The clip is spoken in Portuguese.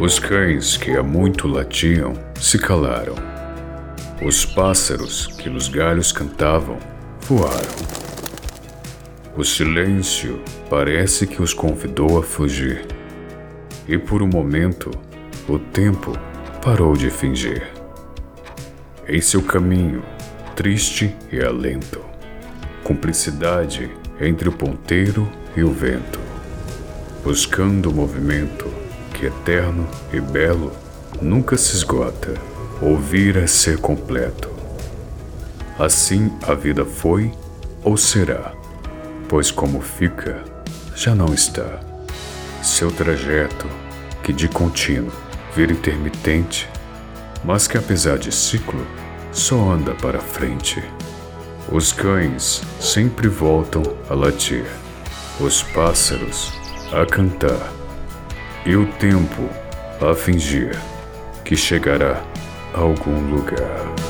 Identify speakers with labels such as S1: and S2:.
S1: Os cães que há muito latiam se calaram. Os pássaros que nos galhos cantavam voaram. O silêncio parece que os convidou a fugir. E por um momento, o tempo parou de fingir. Em seu caminho, triste e alento, cumplicidade entre o ponteiro e o vento, buscando o movimento que eterno e belo nunca se esgota. Ouvir é ser completo. Assim a vida foi ou será, pois como fica, já não está. Seu trajeto, que de contínuo vira intermitente, mas que apesar de ciclo, só anda para frente. Os cães sempre voltam a latir, os pássaros a cantar, e o tempo a fingir que chegará a algum lugar.